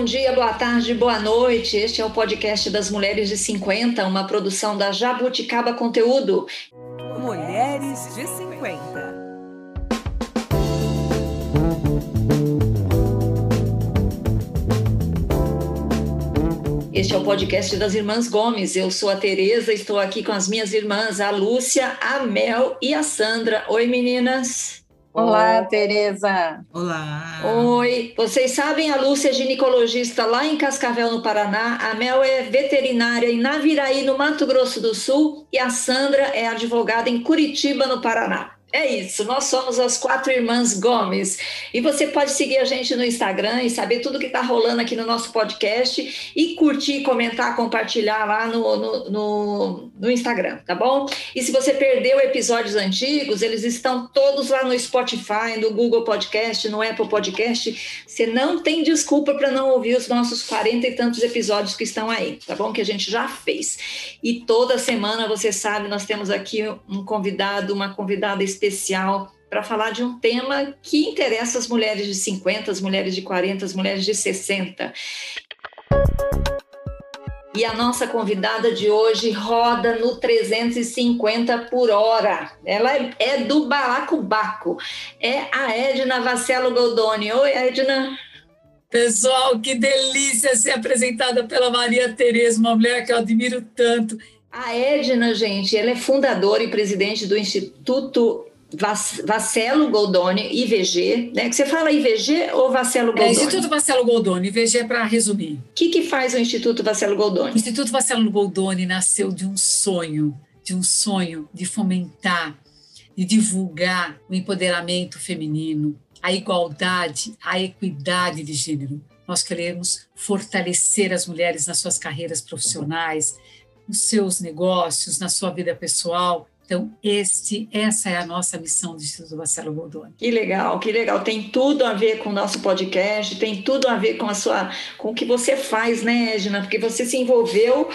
bom dia, boa tarde, boa noite. Este é o podcast das Mulheres de 50, uma produção da Jabuticaba Conteúdo. Mulheres de 50. Este é o podcast das Irmãs Gomes. Eu sou a Tereza, estou aqui com as minhas irmãs, a Lúcia, a Mel e a Sandra. Oi, meninas. Olá, Tereza. Olá. Oi. Vocês sabem, a Lúcia é ginecologista lá em Cascavel, no Paraná. A Mel é veterinária em Naviraí, no Mato Grosso do Sul. E a Sandra é advogada em Curitiba, no Paraná. É isso, nós somos as quatro irmãs Gomes. E você pode seguir a gente no Instagram e saber tudo que está rolando aqui no nosso podcast e curtir, comentar, compartilhar lá no, no, no, no, Instagram, tá bom? E se você perdeu episódios antigos, eles estão todos lá no Spotify, no Google Podcast, no Apple Podcast. Você não tem desculpa para não ouvir os nossos quarenta e tantos episódios que estão aí, tá bom? Que a gente já fez. E toda semana, você sabe, nós temos aqui um convidado, uma convidada especial especial para falar de um tema que interessa as mulheres de 50, as mulheres de 40, as mulheres de 60. E a nossa convidada de hoje roda no 350 por hora. Ela é, do Balacobaco. É a Edna Vacelo Goldoni. Oi, Edna. Pessoal, que delícia ser apresentada pela Maria Tereza, uma mulher que eu admiro tanto. A Edna, gente, ela é fundadora e presidente do Instituto Vacelo Goldoni, IVG, né? Que você fala IVG ou Vacelo é, Goldoni? É, Instituto Vacelo Goldoni, IVG é para resumir. O que, que faz o Instituto Vacelo Goldoni? O Instituto Vacelo Goldoni nasceu de um sonho, de um sonho de fomentar, de divulgar o empoderamento feminino, a igualdade, a equidade de gênero. Nós queremos fortalecer as mulheres nas suas carreiras profissionais, nos seus negócios, na sua vida pessoal, então, este, essa é a nossa missão do Instituto Marcelo Goldoni. Que legal, que legal. Tem tudo a ver com o nosso podcast, tem tudo a ver com a sua, com o que você faz, né, Edna? Porque você se envolveu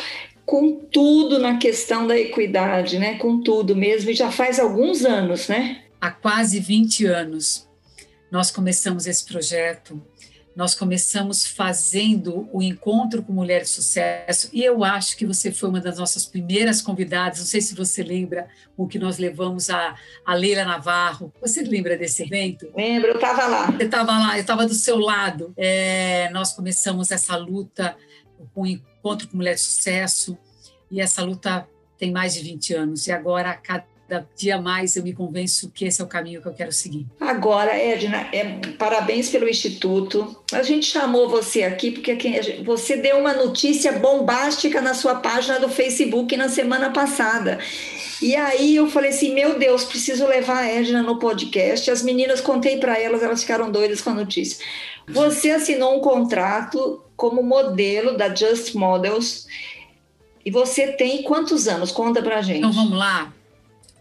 com tudo na questão da equidade, né? Com tudo mesmo, e já faz alguns anos, né? Há quase 20 anos nós começamos esse projeto nós começamos fazendo o encontro com Mulher de Sucesso e eu acho que você foi uma das nossas primeiras convidadas. Não sei se você lembra o que nós levamos a, a Leila Navarro. Você lembra desse evento? Lembro, eu estava lá. Você estava lá, eu estava do seu lado. É, nós começamos essa luta com o encontro com Mulher de Sucesso e essa luta tem mais de 20 anos e agora cada cada dia mais eu me convenço que esse é o caminho que eu quero seguir. Agora, Edna, é, parabéns pelo Instituto. A gente chamou você aqui porque você deu uma notícia bombástica na sua página do Facebook na semana passada. E aí eu falei assim, meu Deus, preciso levar a Edna no podcast. As meninas, contei para elas, elas ficaram doidas com a notícia. Você assinou um contrato como modelo da Just Models e você tem quantos anos? Conta pra gente. Então vamos lá.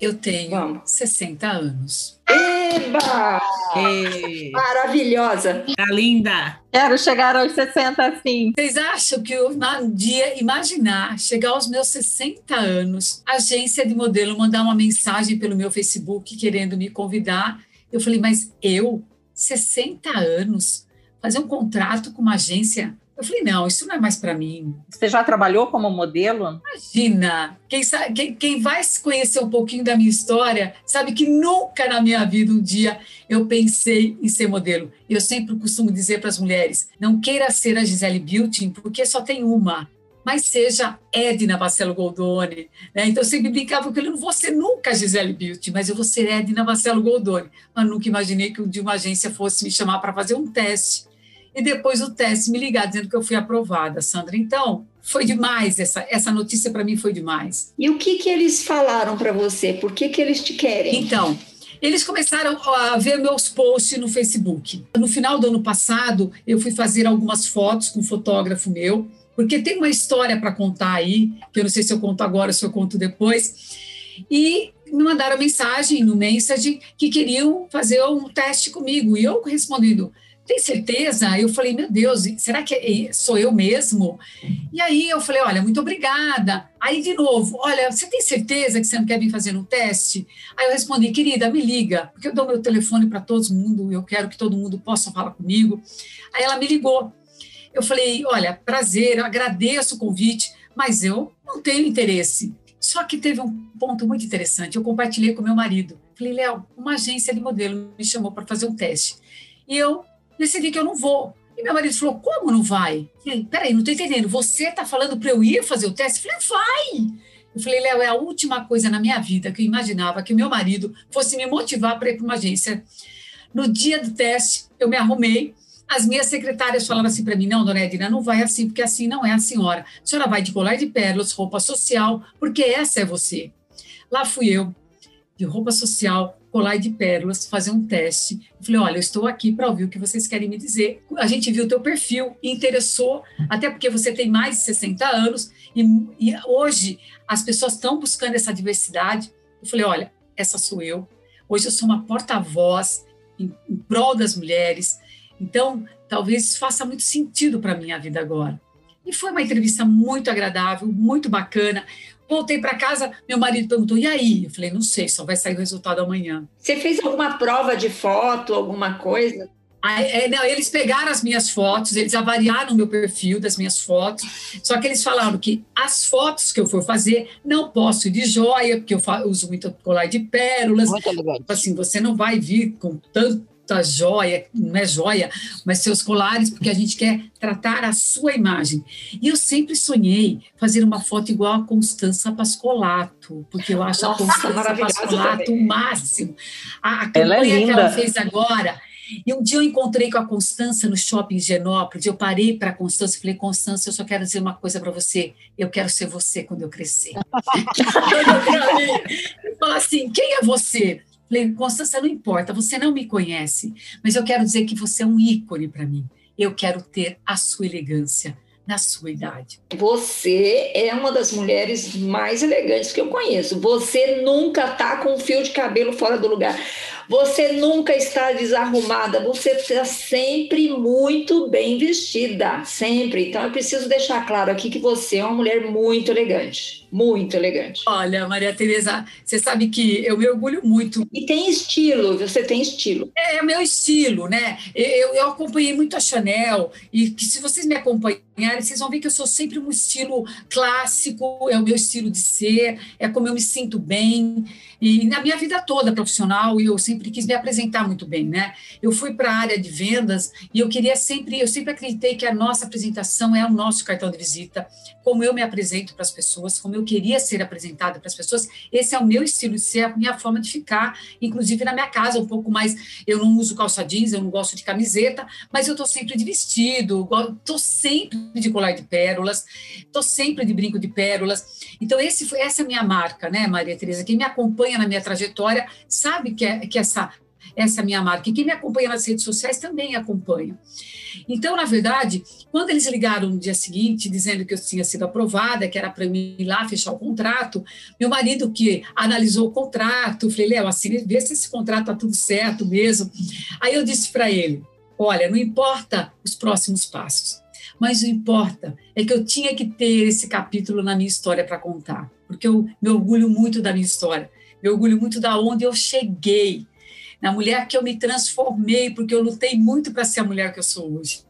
Eu tenho Vamos. 60 anos. Eba! E... Maravilhosa! Tá linda! Quero chegar aos 60 assim. Vocês acham que eu, um dia, imaginar chegar aos meus 60 anos, agência de modelo mandar uma mensagem pelo meu Facebook querendo me convidar? Eu falei, mas eu, 60 anos, fazer um contrato com uma agência eu falei, não, isso não é mais para mim. Você já trabalhou como modelo? Imagina! Quem, sabe, quem, quem vai conhecer um pouquinho da minha história sabe que nunca na minha vida um dia eu pensei em ser modelo. Eu sempre costumo dizer para as mulheres: não queira ser a Gisele Bündchen, porque só tem uma. Mas seja Edna Marcelo Goldoni. Né? Então eu sempre brincava com ele: não vou ser nunca Gisele Bündchen, mas eu vou ser Edna Marcelo Goldoni. Mas nunca imaginei que um dia uma agência fosse me chamar para fazer um teste e depois o teste me ligar dizendo que eu fui aprovada, Sandra. Então, foi demais essa, essa notícia para mim foi demais. E o que que eles falaram para você? Por que que eles te querem? Então, eles começaram a ver meus posts no Facebook. No final do ano passado, eu fui fazer algumas fotos com um fotógrafo meu, porque tem uma história para contar aí, que eu não sei se eu conto agora, se eu conto depois. E me mandaram mensagem no Message que queriam fazer um teste comigo. E eu respondendo, tem certeza? Eu falei, meu Deus, será que é, sou eu mesmo? E aí eu falei, olha, muito obrigada. Aí de novo, olha, você tem certeza que você não quer vir fazer um teste? Aí eu respondi, querida, me liga, porque eu dou meu telefone para todo mundo, eu quero que todo mundo possa falar comigo. Aí ela me ligou. Eu falei: olha, prazer, eu agradeço o convite, mas eu não tenho interesse. Só que teve um ponto muito interessante. Eu compartilhei com meu marido. Falei, Léo, uma agência de modelo me chamou para fazer um teste. E eu decidi que eu não vou. E meu marido falou: Como não vai? Falei, peraí, não estou entendendo. Você está falando para eu ir fazer o teste? Falei, vai! Eu falei, Léo, é a última coisa na minha vida que eu imaginava que meu marido fosse me motivar para ir para uma agência. No dia do teste, eu me arrumei. As minhas secretárias falavam assim para mim: não, dona Edna, não vai assim, porque assim não é a senhora. A senhora vai de colar de pérolas, roupa social, porque essa é você. Lá fui eu, de roupa social, colar de pérolas, fazer um teste. Eu falei, olha, eu estou aqui para ouvir o que vocês querem me dizer. A gente viu o teu perfil interessou, até porque você tem mais de 60 anos e, e hoje as pessoas estão buscando essa diversidade. Eu falei, olha, essa sou eu. Hoje eu sou uma porta-voz em, em prol das mulheres. Então, talvez faça muito sentido para minha vida agora. E foi uma entrevista muito agradável, muito bacana. Voltei para casa, meu marido perguntou: e aí? Eu falei: não sei, só vai sair o resultado amanhã. Você fez alguma prova de foto, alguma coisa? Aí, é, não, eles pegaram as minhas fotos, eles avaliaram o meu perfil das minhas fotos, só que eles falaram que as fotos que eu for fazer não posso ir de joia, porque eu uso muito colar de pérolas. Muito. Tipo assim, você não vai vir com tanto muita joia, não é joia, mas seus colares, porque a gente quer tratar a sua imagem. E eu sempre sonhei fazer uma foto igual a Constança Pascolato, porque eu acho Nossa, a Constança Pascolato o máximo. A, a campanha é que ela fez agora. E um dia eu encontrei com a Constança no shopping Genópolis. Eu parei para a Constança e falei: Constança, eu só quero dizer uma coisa para você. Eu quero ser você quando eu crescer. Fala assim: quem é você? Constância, não importa, você não me conhece, mas eu quero dizer que você é um ícone para mim. Eu quero ter a sua elegância na sua idade. Você é uma das mulheres mais elegantes que eu conheço. Você nunca tá com um fio de cabelo fora do lugar. Você nunca está desarrumada, você está sempre muito bem vestida, sempre. Então eu preciso deixar claro aqui que você é uma mulher muito elegante, muito elegante. Olha, Maria Tereza, você sabe que eu me orgulho muito. E tem estilo, você tem estilo. É, é o meu estilo, né? Eu, eu acompanhei muito a Chanel e que se vocês me acompanharem, vocês vão ver que eu sou sempre um estilo clássico, é o meu estilo de ser, é como eu me sinto bem. E na minha vida toda profissional, eu sempre quis me apresentar muito bem, né? Eu fui para a área de vendas e eu queria sempre, eu sempre acreditei que a nossa apresentação é o nosso cartão de visita, como eu me apresento para as pessoas, como eu queria ser apresentada para as pessoas. Esse é o meu estilo de ser, a minha forma de ficar, inclusive na minha casa, um pouco mais. Eu não uso calça jeans, eu não gosto de camiseta, mas eu estou sempre de vestido, estou sempre de colar de pérolas, estou sempre de brinco de pérolas. Então, esse essa é a minha marca, né, Maria Tereza? Quem me acompanha acompanha na minha trajetória sabe que, é, que essa, essa é minha marca. E quem me acompanha nas redes sociais também acompanha. Então, na verdade, quando eles ligaram no dia seguinte, dizendo que eu tinha sido aprovada, que era para mim ir lá fechar o contrato, meu marido que analisou o contrato, falei, Léo, assim, vê se esse contrato está tudo certo mesmo. Aí eu disse para ele, olha, não importa os próximos passos, mas o importa é que eu tinha que ter esse capítulo na minha história para contar, porque eu me orgulho muito da minha história. Me orgulho muito da onde eu cheguei, na mulher que eu me transformei, porque eu lutei muito para ser a mulher que eu sou hoje.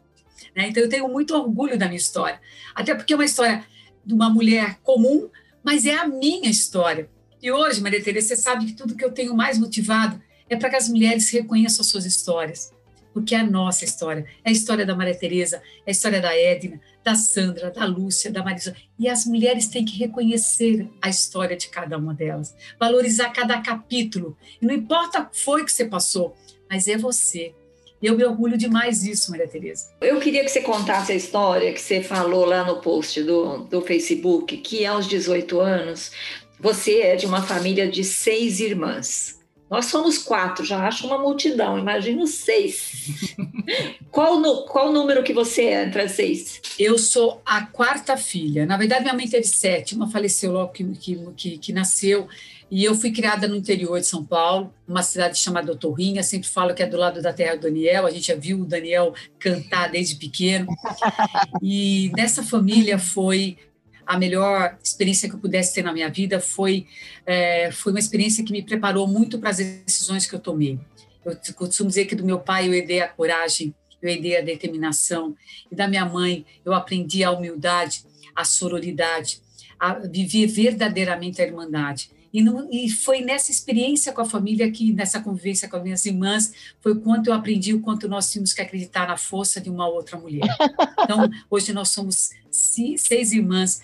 Né? Então, eu tenho muito orgulho da minha história, até porque é uma história de uma mulher comum, mas é a minha história. E hoje, Maria Teresa, você sabe que tudo que eu tenho mais motivado é para que as mulheres reconheçam as suas histórias, porque é a nossa história, é a história da Maria Teresa, é a história da Edna, da Sandra, da Lúcia, da Marisa. E as mulheres têm que reconhecer a história de cada uma delas, valorizar cada capítulo. E não importa o que foi que você passou, mas é você. Eu me orgulho demais disso, Maria Tereza. Eu queria que você contasse a história que você falou lá no post do, do Facebook, que aos 18 anos você é de uma família de seis irmãs. Nós somos quatro, já acho uma multidão, imagino seis. qual, no, qual número que você é entre as seis? Eu sou a quarta filha. Na verdade, minha mãe teve sete, uma faleceu logo que, que, que, que nasceu. E eu fui criada no interior de São Paulo, numa cidade chamada Torrinha. Sempre falo que é do lado da terra do Daniel. A gente já viu o Daniel cantar desde pequeno. E nessa família foi a melhor experiência que eu pudesse ter na minha vida foi, é, foi uma experiência que me preparou muito para as decisões que eu tomei. Eu costumo dizer que do meu pai eu herdei a coragem, eu herdei a determinação. E da minha mãe, eu aprendi a humildade, a sororidade, a viver verdadeiramente a irmandade. E, e, foi nessa experiência com a família, que nessa convivência com as minhas irmãs, foi o quanto eu aprendi o quanto nós tínhamos que acreditar na força de uma outra mulher. Então, hoje nós somos seis irmãs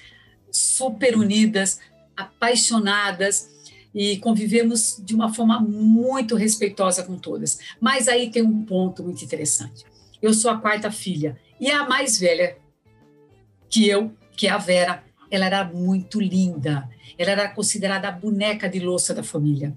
super unidas, apaixonadas e convivemos de uma forma muito respeitosa com todas. Mas aí tem um ponto muito interessante. Eu sou a quarta filha e a mais velha que eu, que é a Vera, ela era muito linda. Ela era considerada a boneca de louça da família.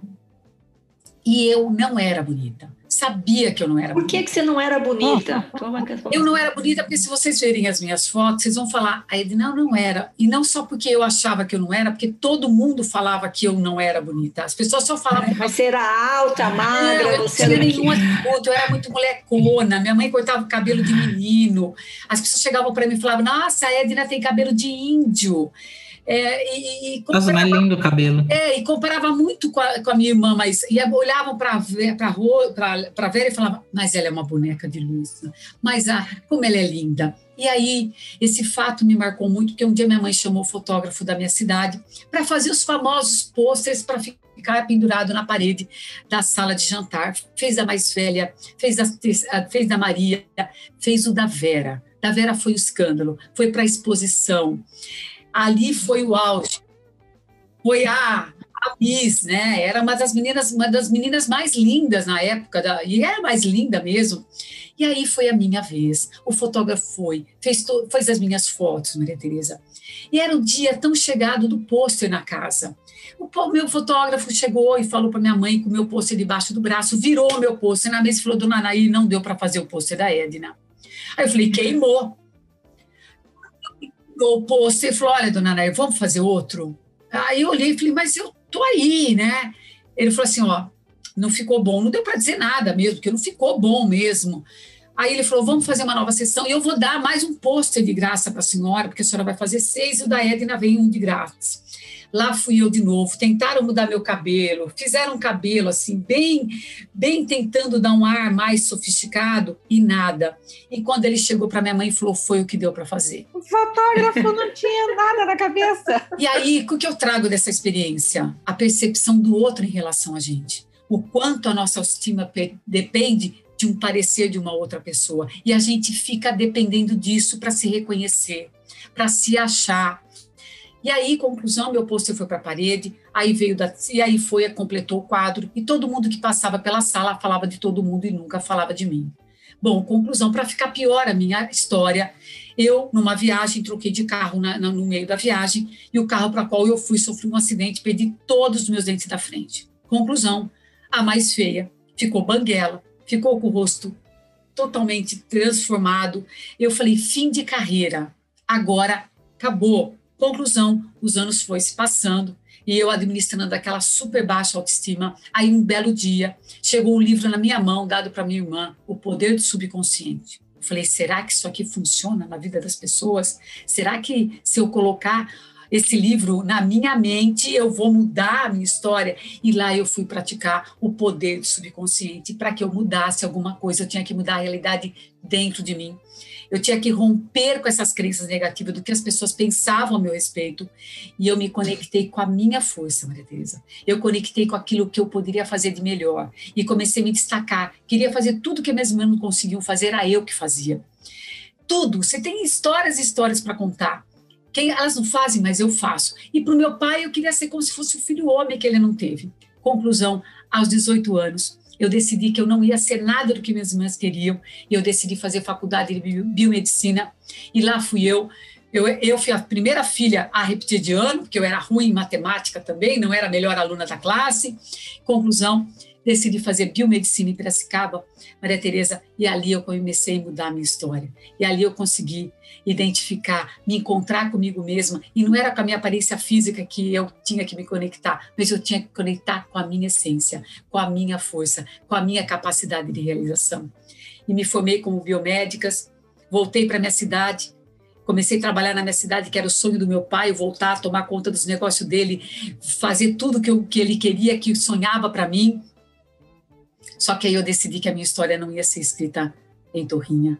E eu não era bonita. Sabia que eu não era Por que, que você não era bonita? eu não era bonita porque se vocês verem as minhas fotos, vocês vão falar, a Edna não era. E não só porque eu achava que eu não era, porque todo mundo falava que eu não era bonita. As pessoas só falavam... Mas você era alta, magra, não, você não tinha nenhum atributo, eu era muito molecona. Minha mãe cortava o cabelo de menino. As pessoas chegavam para mim e falavam, nossa, a Edna tem cabelo de índio. É, e, e Nossa, mas lindo o cabelo. É, e comparava muito com a, com a minha irmã, mas e olhavam para a Vera e falavam, mas ela é uma boneca de luz, mas ah, como ela é linda. E aí, esse fato me marcou muito, porque um dia minha mãe chamou o fotógrafo da minha cidade para fazer os famosos pôsteres para ficar pendurado na parede da sala de jantar. Fez da mais velha, fez da, fez da Maria, fez o da Vera. Da Vera foi o escândalo, foi para a exposição ali foi o auge. Foi a, a Miss, né? Era uma das meninas, uma das meninas mais lindas na época, da, e era mais linda mesmo. E aí foi a minha vez. O fotógrafo foi, fez, to, fez as minhas fotos, Maria Tereza. E era o dia tão chegado do pôster na casa. O meu fotógrafo chegou e falou para minha mãe com o meu pôster debaixo do braço, virou o meu pôster na mesa e falou: Dona Anaí, não deu para fazer o pôster da Edna. Aí eu falei: queimou o pôster e falou: Olha, dona Nair, vamos fazer outro? Aí eu olhei e falei: Mas eu tô aí, né? Ele falou assim: Ó, não ficou bom, não deu para dizer nada mesmo, porque não ficou bom mesmo. Aí ele falou: vamos fazer uma nova sessão e eu vou dar mais um pôster de graça para a senhora, porque a senhora vai fazer seis e o da Edna vem um de grátis. Lá fui eu de novo, tentaram mudar meu cabelo, fizeram um cabelo assim, bem, bem tentando dar um ar mais sofisticado e nada. E quando ele chegou para minha mãe, falou: foi o que deu para fazer. O fotógrafo não tinha nada na cabeça. E aí, o que eu trago dessa experiência? A percepção do outro em relação a gente. O quanto a nossa autoestima depende de um parecer de uma outra pessoa. E a gente fica dependendo disso para se reconhecer, para se achar, e aí, conclusão, meu pôster foi para a parede, aí veio da, e aí foi, completou o quadro, e todo mundo que passava pela sala falava de todo mundo e nunca falava de mim. Bom, conclusão, para ficar pior a minha história, eu, numa viagem, troquei de carro na, na, no meio da viagem, e o carro para qual eu fui sofreu um acidente, perdi todos os meus dentes da frente. Conclusão, a mais feia ficou banguela, ficou com o rosto totalmente transformado. Eu falei, fim de carreira, agora acabou Conclusão, os anos foi se passando e eu administrando aquela super baixa autoestima. Aí, um belo dia, chegou um livro na minha mão, dado para minha irmã, O Poder do Subconsciente. Eu falei, será que isso aqui funciona na vida das pessoas? Será que se eu colocar esse livro na minha mente, eu vou mudar a minha história. E lá eu fui praticar o poder do subconsciente. Para que eu mudasse alguma coisa, eu tinha que mudar a realidade dentro de mim. Eu tinha que romper com essas crenças negativas do que as pessoas pensavam a meu respeito. E eu me conectei com a minha força, Maria Teresa. Eu conectei com aquilo que eu poderia fazer de melhor. E comecei a me destacar. Queria fazer tudo que minhas irmãs não conseguiam fazer, era eu que fazia. Tudo. Você tem histórias e histórias para contar. Quem, elas não fazem, mas eu faço. E para o meu pai, eu queria ser como se fosse o filho homem que ele não teve. Conclusão, aos 18 anos, eu decidi que eu não ia ser nada do que minhas irmãs queriam, e eu decidi fazer faculdade de biomedicina, e lá fui eu. Eu, eu fui a primeira filha a repetir de ano, porque eu era ruim em matemática também, não era a melhor aluna da classe. Conclusão, decidi fazer biomedicina em Piracicaba, Maria Tereza, e ali eu comecei a mudar a minha história. E ali eu consegui identificar, me encontrar comigo mesma, e não era com a minha aparência física que eu tinha que me conectar, mas eu tinha que conectar com a minha essência, com a minha força, com a minha capacidade de realização. E me formei como biomédicas, voltei para minha cidade, comecei a trabalhar na minha cidade, que era o sonho do meu pai, voltar, tomar conta dos negócios dele, fazer tudo que, eu, que ele queria, que sonhava para mim. Só que aí eu decidi que a minha história não ia ser escrita em Torrinha.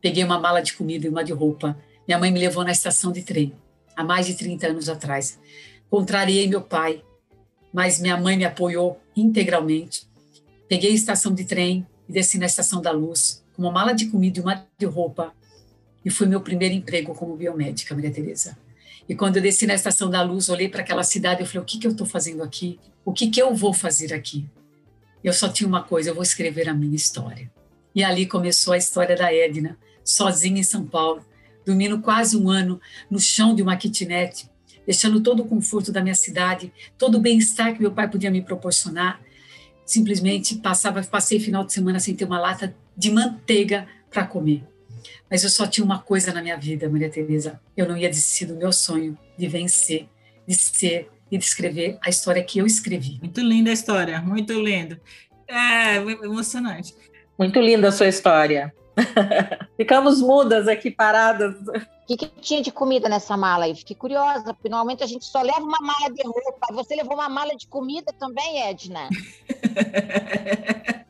Peguei uma mala de comida e uma de roupa. Minha mãe me levou na estação de trem, há mais de 30 anos atrás. Contrariei meu pai, mas minha mãe me apoiou integralmente. Peguei a estação de trem e desci na Estação da Luz, com uma mala de comida e uma de roupa. E foi meu primeiro emprego como biomédica, Maria Tereza. E quando eu desci na Estação da Luz, olhei para aquela cidade e falei: o que, que eu estou fazendo aqui? O que, que eu vou fazer aqui? Eu só tinha uma coisa: eu vou escrever a minha história. E ali começou a história da Edna, sozinha em São Paulo, dormindo quase um ano no chão de uma kitnet, deixando todo o conforto da minha cidade, todo o bem-estar que meu pai podia me proporcionar. Simplesmente passava, passei final de semana sem ter uma lata de manteiga para comer. Mas eu só tinha uma coisa na minha vida, Maria Teresa. Eu não ia desistir do meu sonho de vencer, de ser e de escrever a história que eu escrevi. Muito linda a história, muito lindo. É emocionante. Muito linda a sua história. Ficamos mudas aqui, paradas. O que, que, tinha de comida nessa mala aí? Fiquei curiosa, porque normalmente a gente só leva uma mala de roupa. Você levou uma mala de comida também, Edna?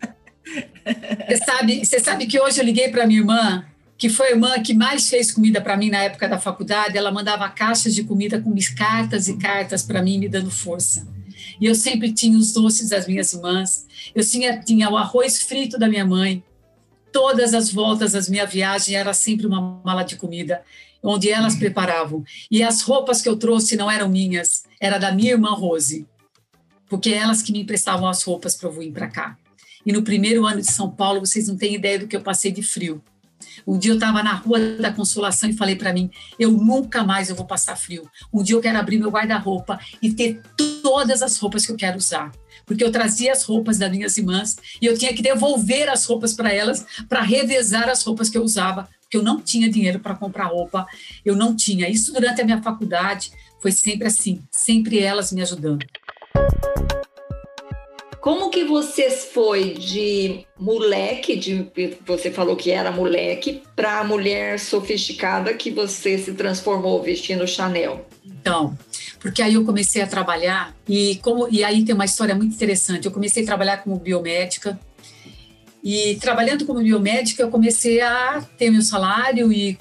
Você sabe, você sabe que hoje eu liguei para minha irmã, que foi a irmã que mais fez comida para mim na época da faculdade. Ela mandava caixas de comida com cartas e cartas para mim, me dando força. E eu sempre tinha os doces das minhas irmãs. Eu tinha, tinha o arroz frito da minha mãe todas as voltas das minha viagem era sempre uma mala de comida, onde elas preparavam. E as roupas que eu trouxe não eram minhas, era da minha irmã Rose, porque elas que me emprestavam as roupas para eu vir para cá. E no primeiro ano de São Paulo, vocês não têm ideia do que eu passei de frio. Um dia eu estava na Rua da Consolação e falei para mim: eu nunca mais eu vou passar frio. Um dia eu quero abrir meu guarda-roupa e ter todas as roupas que eu quero usar porque eu trazia as roupas das minhas irmãs e eu tinha que devolver as roupas para elas para revezar as roupas que eu usava, porque eu não tinha dinheiro para comprar roupa, eu não tinha. Isso durante a minha faculdade foi sempre assim, sempre elas me ajudando. Como que você foi de moleque, de você falou que era moleque, para a mulher sofisticada que você se transformou vestindo Chanel? Então, porque aí eu comecei a trabalhar e como e aí tem uma história muito interessante. Eu comecei a trabalhar como biomédica e trabalhando como biomédica eu comecei a ter meu salário e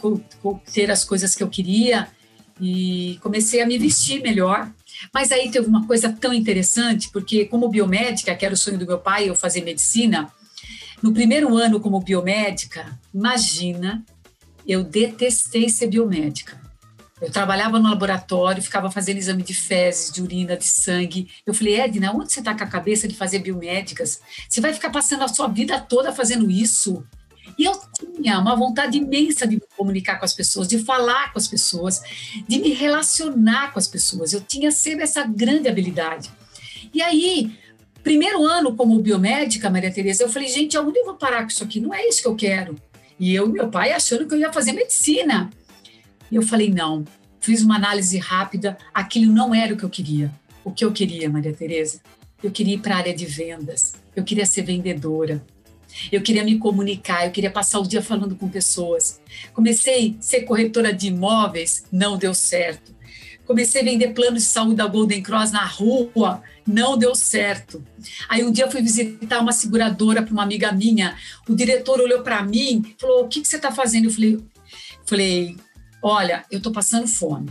ter as coisas que eu queria e comecei a me vestir melhor. Mas aí teve uma coisa tão interessante, porque como biomédica, que era o sonho do meu pai, eu fazer medicina, no primeiro ano como biomédica, imagina, eu detestei ser biomédica. Eu trabalhava no laboratório, ficava fazendo exame de fezes, de urina, de sangue. Eu falei, Edna, onde você está com a cabeça de fazer biomédicas? Você vai ficar passando a sua vida toda fazendo isso? E eu tinha uma vontade imensa de me comunicar com as pessoas, de falar com as pessoas, de me relacionar com as pessoas. Eu tinha sempre essa grande habilidade. E aí, primeiro ano como biomédica, Maria Tereza, eu falei, gente, aonde eu vou parar com isso aqui? Não é isso que eu quero. E eu, meu pai, achando que eu ia fazer medicina. E eu falei, não. Fiz uma análise rápida, aquilo não era o que eu queria. O que eu queria, Maria Tereza? Eu queria ir para a área de vendas, eu queria ser vendedora, eu queria me comunicar, eu queria passar o dia falando com pessoas. Comecei a ser corretora de imóveis, não deu certo. Comecei a vender planos de saúde da Golden Cross na rua, não deu certo. Aí um dia eu fui visitar uma seguradora para uma amiga minha. O diretor olhou para mim, falou: "O que, que você está fazendo?" Eu falei, falei Olha, eu estou passando fome.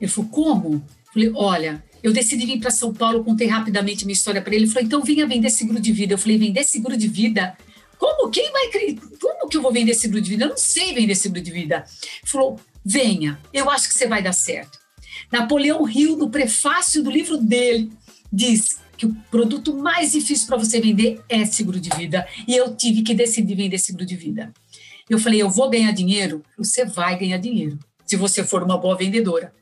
Ele falou, como? falei, olha, eu decidi vir para São Paulo, contei rapidamente minha história para ele. Ele falou, então venha vender seguro de vida. Eu falei, vender seguro de vida? Como? Quem vai Como que eu vou vender seguro de vida? Eu não sei vender seguro de vida. Ele falou, venha, eu acho que você vai dar certo. Napoleão Hill, no prefácio do livro dele, diz que o produto mais difícil para você vender é seguro de vida. E eu tive que decidir vender seguro de vida. Eu falei, eu vou ganhar dinheiro? Você vai ganhar dinheiro, se você for uma boa vendedora.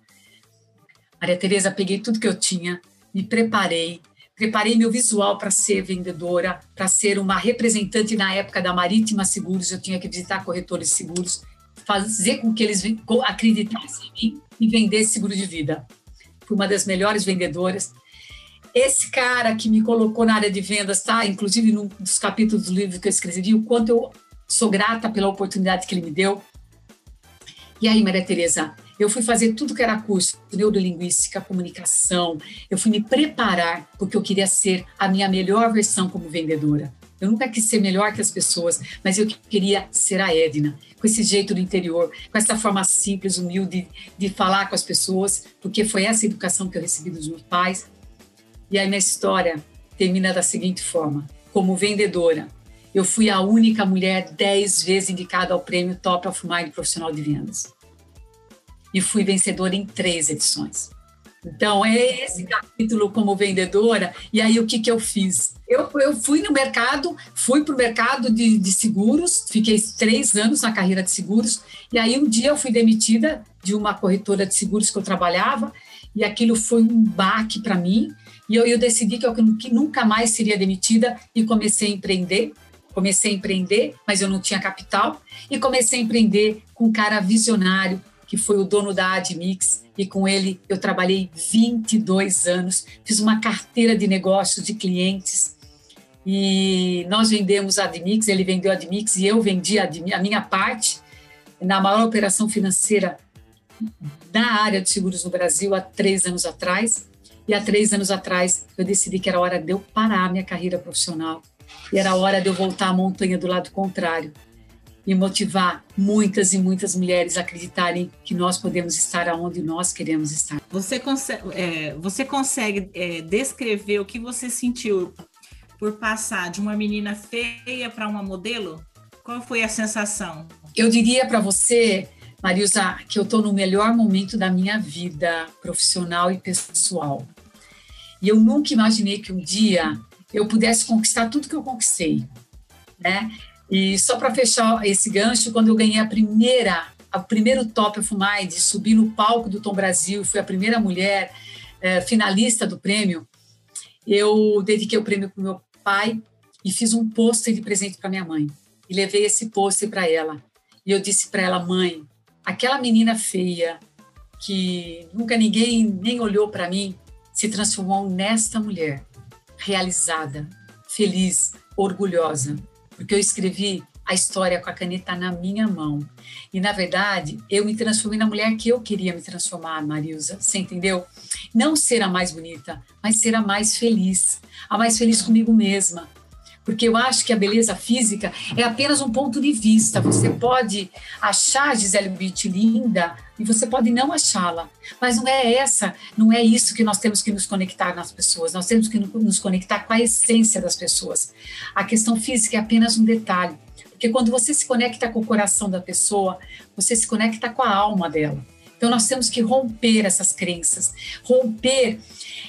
Maria Tereza, peguei tudo que eu tinha, me preparei, preparei meu visual para ser vendedora, para ser uma representante na época da Marítima Seguros, eu tinha que visitar corretores seguros, fazer com que eles acreditassem em mim e vender seguro de vida. Fui uma das melhores vendedoras. Esse cara que me colocou na área de vendas, tá? Inclusive num dos capítulos do livro que eu escrevi, o quanto eu sou grata pela oportunidade que ele me deu. E aí, Maria Tereza, eu fui fazer tudo que era curso, neurolinguística, comunicação. Eu fui me preparar porque eu queria ser a minha melhor versão como vendedora. Eu nunca quis ser melhor que as pessoas, mas eu queria ser a Edna, com esse jeito do interior, com essa forma simples, humilde de falar com as pessoas, porque foi essa educação que eu recebi dos meus pais. E aí minha história termina da seguinte forma: como vendedora, eu fui a única mulher dez vezes indicada ao prêmio Top of Mind Profissional de Vendas. E fui vencedora em três edições. Então, é esse capítulo como vendedora. E aí, o que, que eu fiz? Eu, eu fui no mercado, fui para o mercado de, de seguros, fiquei três anos na carreira de seguros. E aí, um dia, eu fui demitida de uma corretora de seguros que eu trabalhava. E aquilo foi um baque para mim. E eu, eu decidi que eu que nunca mais seria demitida e comecei a empreender. Comecei a empreender, mas eu não tinha capital. E comecei a empreender com um cara visionário, que foi o dono da Admix, e com ele eu trabalhei 22 anos, fiz uma carteira de negócios de clientes e nós vendemos a Admix, ele vendeu a Admix e eu vendi a, minha parte na maior operação financeira da área de seguros no Brasil há três anos atrás. E há três anos atrás eu decidi que era hora de eu parar a minha carreira profissional e era hora de eu voltar à montanha do lado contrário e motivar muitas e muitas mulheres a acreditarem que nós podemos estar aonde nós queremos estar. Você consegue, é, você consegue é, descrever o que você sentiu por passar de uma menina feia para uma modelo? Qual foi a sensação? Eu diria para você, Marisa, que eu estou no melhor momento da minha vida profissional e pessoal. E eu nunca imaginei que um dia eu pudesse conquistar tudo que eu conquistei, né? E só para fechar esse gancho, quando eu ganhei a primeira, o primeiro Top of Mind, subi no palco do Tom Brasil, fui a primeira mulher é, finalista do prêmio, eu dediquei o prêmio para meu pai e fiz um pôster de presente para minha mãe. E levei esse pôster para ela. E eu disse para ela, mãe, aquela menina feia que nunca ninguém nem olhou para mim, se transformou nesta mulher realizada, feliz, orgulhosa porque eu escrevi a história com a caneta na minha mão. E, na verdade, eu me transformei na mulher que eu queria me transformar, Marilza. Você entendeu? Não ser a mais bonita, mas ser a mais feliz. A mais feliz comigo mesma porque eu acho que a beleza física é apenas um ponto de vista. Você pode achar Gisele Bündchen linda e você pode não achá-la, mas não é essa, não é isso que nós temos que nos conectar nas pessoas. Nós temos que nos conectar com a essência das pessoas. A questão física é apenas um detalhe, porque quando você se conecta com o coração da pessoa, você se conecta com a alma dela. Então nós temos que romper essas crenças, romper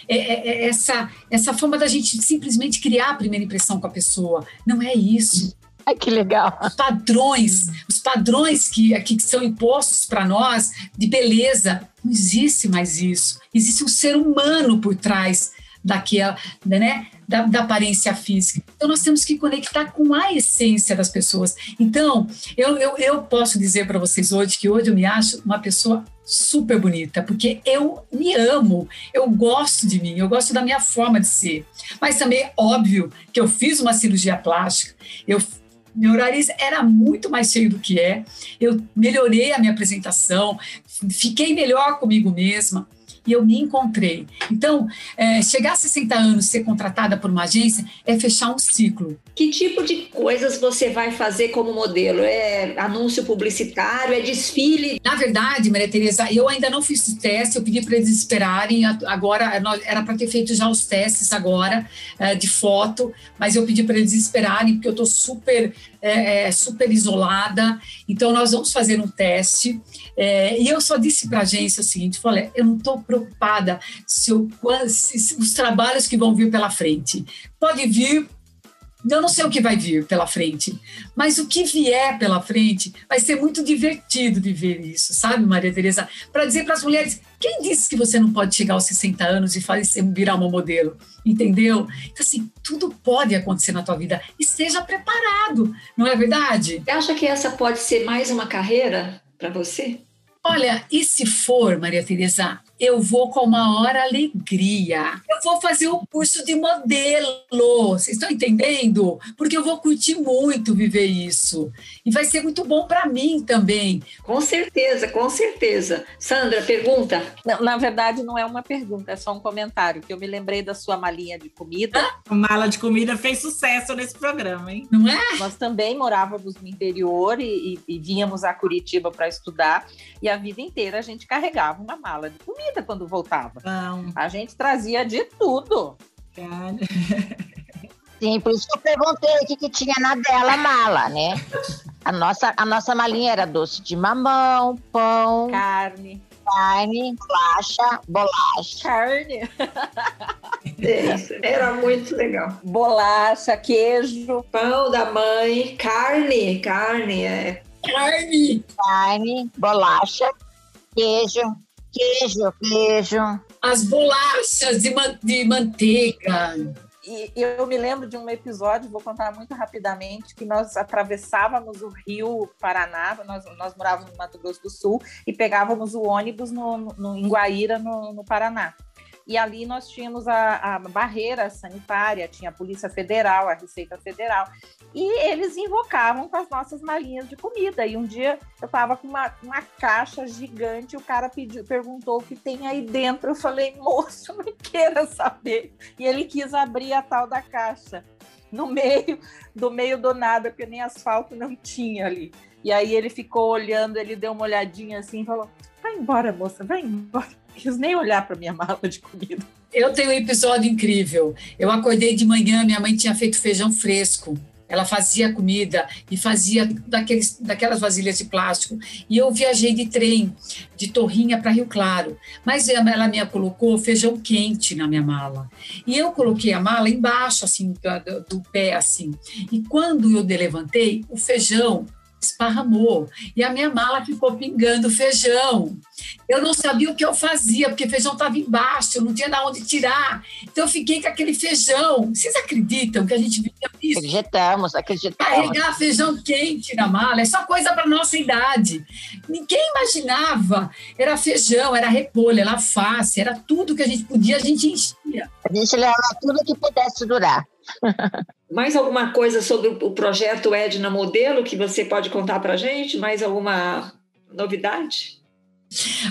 é, é, é, essa, essa forma da gente simplesmente criar a primeira impressão com a pessoa. Não é isso. Ai, que legal. Os padrões, os padrões que, que são impostos para nós de beleza, não existe mais isso. Existe um ser humano por trás daquela, né, da, da, aparência física. Então, nós temos que conectar com a essência das pessoas. Então, eu, eu, eu posso dizer para vocês hoje que hoje eu me acho uma pessoa super bonita, porque eu me amo, eu gosto de mim, eu gosto da minha forma de ser. Mas também, óbvio, que eu fiz uma cirurgia plástica, eu meu nariz era muito mais cheio do que é. Eu melhorei a minha apresentação, fiquei melhor comigo mesma e eu me encontrei. Então, é, chegar a 60 anos, ser contratada por uma agência, é fechar um ciclo. Que tipo de coisas você vai fazer como modelo? É anúncio publicitário? É desfile? Na verdade, Maria Tereza, eu ainda não fiz o teste, eu pedi para eles esperarem. Agora, era para ter feito já os testes agora, é, de foto, mas eu pedi para eles esperarem, porque eu estou super, é, é, super isolada. Então, nós vamos fazer um teste. É, e eu só disse para a agência o seguinte: falei, eu não estou preocupada se, eu, se, se os trabalhos que vão vir pela frente. Pode vir eu não sei o que vai vir pela frente, mas o que vier pela frente vai ser muito divertido de ver isso, sabe, Maria Tereza? Para dizer para as mulheres, quem disse que você não pode chegar aos 60 anos e fazer, virar uma modelo? Entendeu? Então, assim, tudo pode acontecer na tua vida. Esteja preparado, não é verdade? Você acha que essa pode ser mais uma carreira para você? Olha, e se for, Maria Tereza, eu vou com a maior alegria. Eu vou fazer o um curso de modelo. Vocês estão entendendo? Porque eu vou curtir muito viver isso. E vai ser muito bom para mim também. Com certeza, com certeza. Sandra, pergunta? Não, na verdade, não é uma pergunta, é só um comentário, que eu me lembrei da sua malinha de comida. A mala de comida fez sucesso nesse programa, hein? Não é? Nós também morávamos no interior e, e, e vínhamos a Curitiba para estudar. E a vida inteira a gente carregava uma mala de comida quando voltava. Não. A gente trazia de tudo. Cara. Sim, por isso que eu perguntei o que, que tinha na dela mala, né? A nossa, a nossa malinha era doce de mamão, pão, Carne. carne, bolacha, bolacha. Carne. Era muito legal. Bolacha, queijo. Pão da mãe, carne, carne, é. Carne! carne, bolacha, queijo, queijo, queijo. As bolachas de, man de manteiga. E eu me lembro de um episódio, vou contar muito rapidamente, que nós atravessávamos o rio Paraná, nós, nós morávamos no Mato Grosso do Sul, e pegávamos o ônibus no, no, em Guaíra, no, no Paraná. E ali nós tínhamos a, a, barreira sanitária, tinha a Polícia Federal, a Receita Federal, e eles invocavam com as nossas malinhas de comida. E um dia eu estava com uma, uma caixa gigante, o cara pediu, perguntou o que tem aí dentro. Eu falei, moço, não queira saber. E ele quis abrir a tal da caixa no meio do meio do nada, porque nem asfalto não tinha ali. E aí ele ficou olhando, ele deu uma olhadinha assim e falou: vai embora, moça, vai embora quis nem olhar para minha mala de comida. Eu tenho um episódio incrível. Eu acordei de manhã, minha mãe tinha feito feijão fresco. Ela fazia comida e fazia daqueles, daquelas vasilhas de plástico. E eu viajei de trem, de Torrinha para Rio Claro. Mas ela me colocou feijão quente na minha mala. E eu coloquei a mala embaixo, assim, do, do pé, assim. E quando eu levantei, o feijão esparramou e a minha mala ficou pingando feijão. Eu não sabia o que eu fazia, porque feijão estava embaixo, eu não tinha de onde tirar. Então eu fiquei com aquele feijão. Vocês acreditam que a gente vivia isso? Acreditamos, acreditamos. Carregar feijão quente na mala é só coisa para nossa idade. Ninguém imaginava. Era feijão, era repolho, era alface, era tudo que a gente podia, a gente enchia. A gente levava tudo que pudesse durar. Mais alguma coisa sobre o projeto Edna Modelo que você pode contar para a gente? Mais alguma novidade?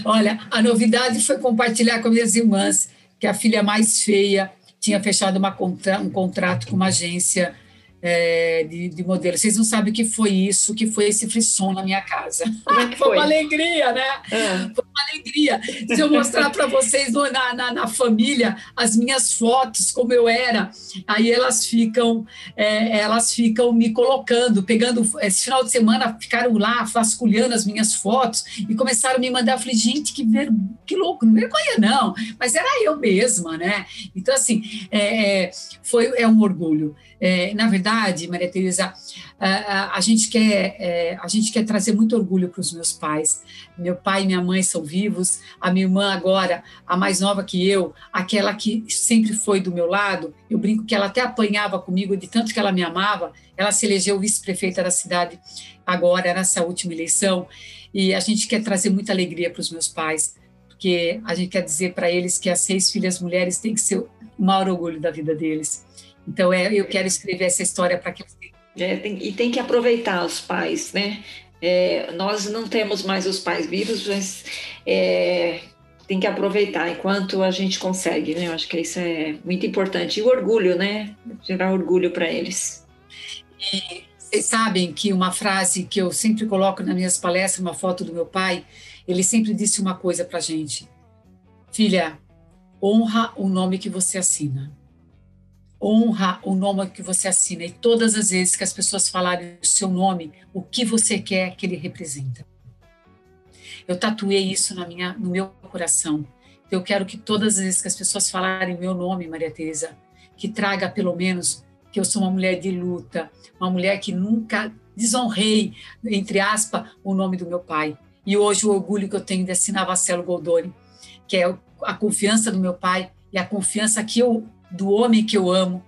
Olha, a novidade foi compartilhar com minhas irmãs que a filha mais feia tinha fechado contra, um contrato com uma agência é, de, de, modelo. Vocês não sabem o que foi isso, o que foi esse frisson na minha casa. É foi? foi uma alegria, né? Ah. Foi uma alegria. Se eu mostrar para vocês no, na, na, na, família as minhas fotos, como eu era, aí elas ficam, é, elas ficam me colocando, pegando. Esse final de semana ficaram lá vasculhando as minhas fotos e começaram a me mandar. Eu falei, gente, que, ver, que louco, não vergonha não, mas era eu mesma, né? Então, assim, é, é foi, é um orgulho. É, na verdade, Maria Teresa, a, a, gente quer, é, a gente quer trazer muito orgulho para os meus pais. Meu pai e minha mãe são vivos, a minha irmã agora, a mais nova que eu, aquela que sempre foi do meu lado, eu brinco que ela até apanhava comigo de tanto que ela me amava, ela se elegeu vice-prefeita da cidade agora, nessa última eleição, e a gente quer trazer muita alegria para os meus pais, porque a gente quer dizer para eles que as seis filhas mulheres têm que ser o maior orgulho da vida deles. Então, é, eu quero escrever essa história para que é, tem, e tem que aproveitar os pais, né? É, nós não temos mais os pais vivos, mas é, tem que aproveitar enquanto a gente consegue, né? Eu acho que isso é muito importante. E o orgulho, né? Gerar orgulho para eles. E vocês sabem que uma frase que eu sempre coloco nas minhas palestras, uma foto do meu pai, ele sempre disse uma coisa para gente: Filha, honra o nome que você assina honra o nome que você assina e todas as vezes que as pessoas falarem o seu nome, o que você quer que ele representa. Eu tatuei isso na minha, no meu coração. Eu quero que todas as vezes que as pessoas falarem meu nome, Maria Teresa, que traga pelo menos que eu sou uma mulher de luta, uma mulher que nunca desonrei, entre aspas, o nome do meu pai. E hoje o orgulho que eu tenho de assinar Vacelo Goldoni, que é a confiança do meu pai e a confiança que eu do homem que eu amo.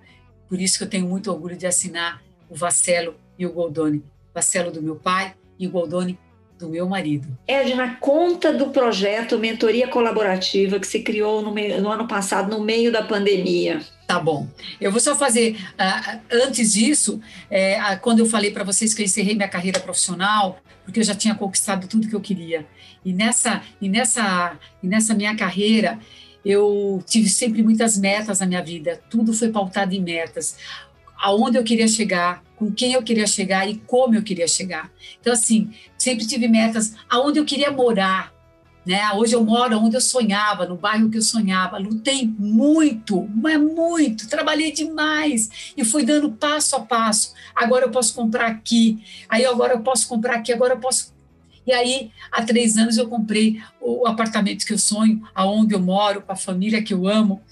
Por isso que eu tenho muito orgulho de assinar o Vacelo e o Goldoni. Vacelo do meu pai e o Goldoni do meu marido. Edna, conta do projeto Mentoria Colaborativa que se criou no, meio, no ano passado, no meio da pandemia. Tá bom. Eu vou só fazer, uh, antes disso, é, uh, quando eu falei para vocês que eu encerrei minha carreira profissional, porque eu já tinha conquistado tudo que eu queria. E nessa, e nessa, e nessa minha carreira, eu tive sempre muitas metas na minha vida. Tudo foi pautado em metas. Aonde eu queria chegar, com quem eu queria chegar e como eu queria chegar. Então, assim, sempre tive metas aonde eu queria morar, né? Hoje eu moro onde eu sonhava, no bairro que eu sonhava. Lutei muito, mas muito. Trabalhei demais e fui dando passo a passo. Agora eu posso comprar aqui, aí agora eu posso comprar aqui, agora eu posso. E aí, há três anos eu comprei o apartamento que eu sonho, aonde eu moro, com a família que eu amo.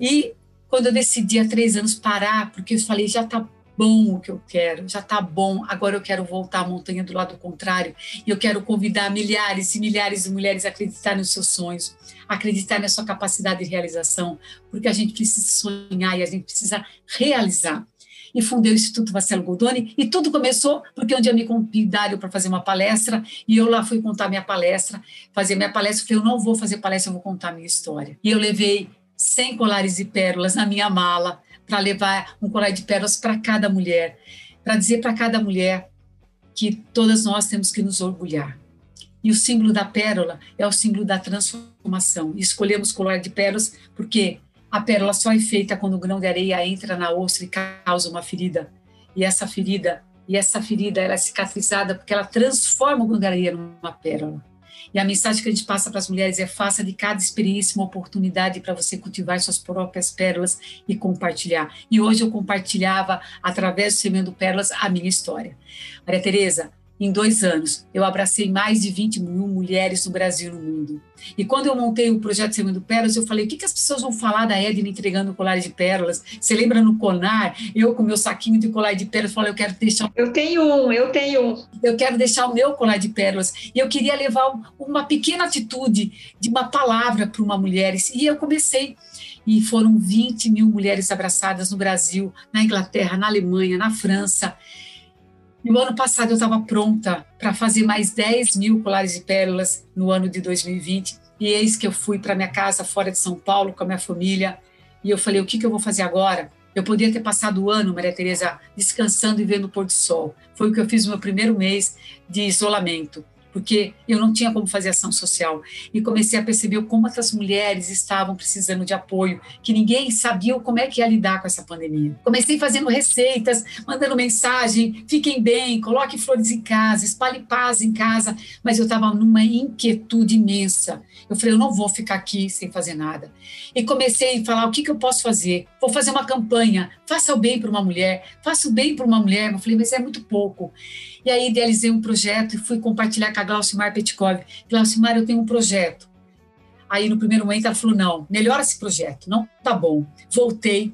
E quando eu decidi há três anos parar, porque eu falei já está bom o que eu quero, já está bom, agora eu quero voltar à montanha do lado contrário e eu quero convidar milhares e milhares de mulheres a acreditar nos seus sonhos, acreditar na sua capacidade de realização, porque a gente precisa sonhar e a gente precisa realizar. E fundei o Instituto Marcelo Goldoni e tudo começou porque um dia me convidaram para fazer uma palestra e eu lá fui contar minha palestra, fazer minha palestra, falei, eu não vou fazer palestra, eu vou contar minha história. E eu levei 100 colares de pérolas na minha mala, para levar um colar de pérolas para cada mulher, para dizer para cada mulher que todas nós temos que nos orgulhar. E o símbolo da pérola é o símbolo da transformação. E escolhemos colar de pérolas porque a pérola só é feita quando o grão de areia entra na ostra e causa uma ferida. E essa ferida, e essa ferida ela é cicatrizada porque ela transforma o grão de areia numa pérola. E a mensagem que a gente passa para as mulheres é: faça de cada experiência uma oportunidade para você cultivar suas próprias pérolas e compartilhar. E hoje eu compartilhava, através do Semendo Pérolas, a minha história. Maria Tereza, em dois anos, eu abracei mais de 20 mil mulheres no Brasil e no mundo. E quando eu montei o projeto Semendo Pérolas, eu falei: o que, que as pessoas vão falar da Edna entregando colar de pérolas? Você lembra no Conar, eu com meu saquinho de colar de pérolas, falei: eu quero deixar. Eu tenho um, eu tenho um. Eu quero deixar o meu colar de pérolas. E eu queria levar uma pequena atitude de uma palavra para uma mulher. E eu comecei e foram 20 mil mulheres abraçadas no Brasil, na Inglaterra, na Alemanha, na França. No ano passado eu estava pronta para fazer mais 10 mil colares de pérolas no ano de 2020 e eis que eu fui para minha casa fora de São Paulo com a minha família e eu falei, o que, que eu vou fazer agora? Eu podia ter passado o ano, Maria Tereza, descansando e vendo o pôr do sol. Foi o que eu fiz no meu primeiro mês de isolamento porque eu não tinha como fazer ação social. E comecei a perceber como outras mulheres estavam precisando de apoio, que ninguém sabia como é que ia lidar com essa pandemia. Comecei fazendo receitas, mandando mensagem: fiquem bem, coloque flores em casa, espalhe paz em casa. Mas eu estava numa inquietude imensa. Eu falei: eu não vou ficar aqui sem fazer nada. E comecei a falar: o que, que eu posso fazer? Vou fazer uma campanha, faça o bem para uma mulher, faça o bem para uma mulher. Eu falei: mas é muito pouco. E aí idealizei um projeto e fui compartilhar com a Glaucimar Petkov. Glaucimar, eu tenho um projeto. Aí no primeiro momento ela falou, não, melhora esse projeto, não tá bom. Voltei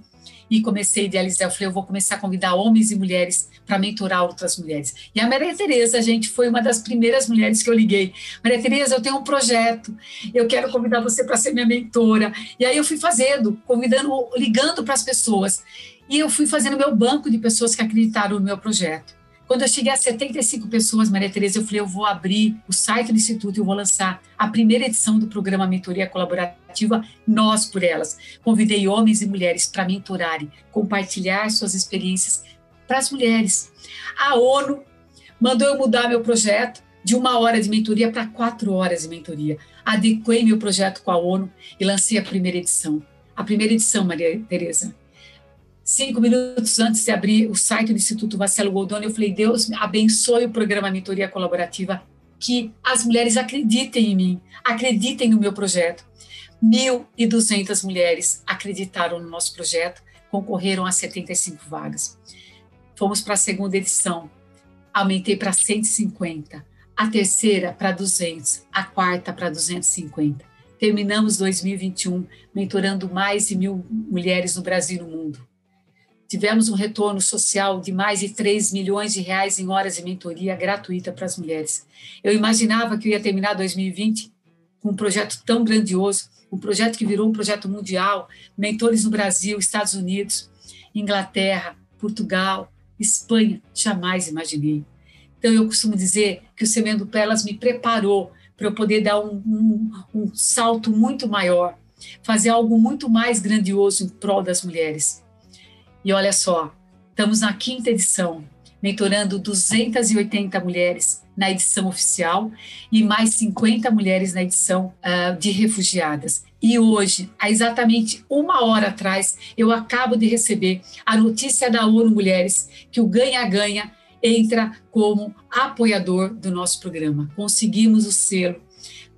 e comecei a idealizar. Eu falei, eu vou começar a convidar homens e mulheres para mentorar outras mulheres. E a Maria Tereza, gente, foi uma das primeiras mulheres que eu liguei. Maria Tereza, eu tenho um projeto, eu quero convidar você para ser minha mentora. E aí eu fui fazendo, convidando, ligando para as pessoas. E eu fui fazendo meu banco de pessoas que acreditaram no meu projeto. Quando eu cheguei a 75 pessoas, Maria Tereza, eu falei, eu vou abrir o site do Instituto e eu vou lançar a primeira edição do programa Mentoria Colaborativa Nós por Elas. Convidei homens e mulheres para mentorarem, compartilhar suas experiências para as mulheres. A ONU mandou eu mudar meu projeto de uma hora de mentoria para quatro horas de mentoria. Adequei meu projeto com a ONU e lancei a primeira edição. A primeira edição, Maria Tereza, cinco minutos antes de abrir o site do Instituto Marcelo Goldoni, eu falei, Deus abençoe o programa Mentoria Colaborativa, que as mulheres acreditem em mim, acreditem no meu projeto. 1.200 mulheres acreditaram no nosso projeto, concorreram a 75 vagas. Fomos para a segunda edição, aumentei para 150, a terceira para 200, a quarta para 250. Terminamos 2021 mentorando mais de mil mulheres no Brasil e no mundo. Tivemos um retorno social de mais de 3 milhões de reais em horas de mentoria gratuita para as mulheres. Eu imaginava que eu ia terminar 2020 com um projeto tão grandioso, um projeto que virou um projeto mundial, mentores no Brasil, Estados Unidos, Inglaterra, Portugal, Espanha, jamais imaginei. Então, eu costumo dizer que o Semendo Pérolas me preparou para eu poder dar um, um, um salto muito maior, fazer algo muito mais grandioso em prol das mulheres. E olha só, estamos na quinta edição, mentorando 280 mulheres na edição oficial e mais 50 mulheres na edição uh, de refugiadas. E hoje, há exatamente uma hora atrás, eu acabo de receber a notícia da ONU Mulheres que o Ganha-Ganha entra como apoiador do nosso programa. Conseguimos o selo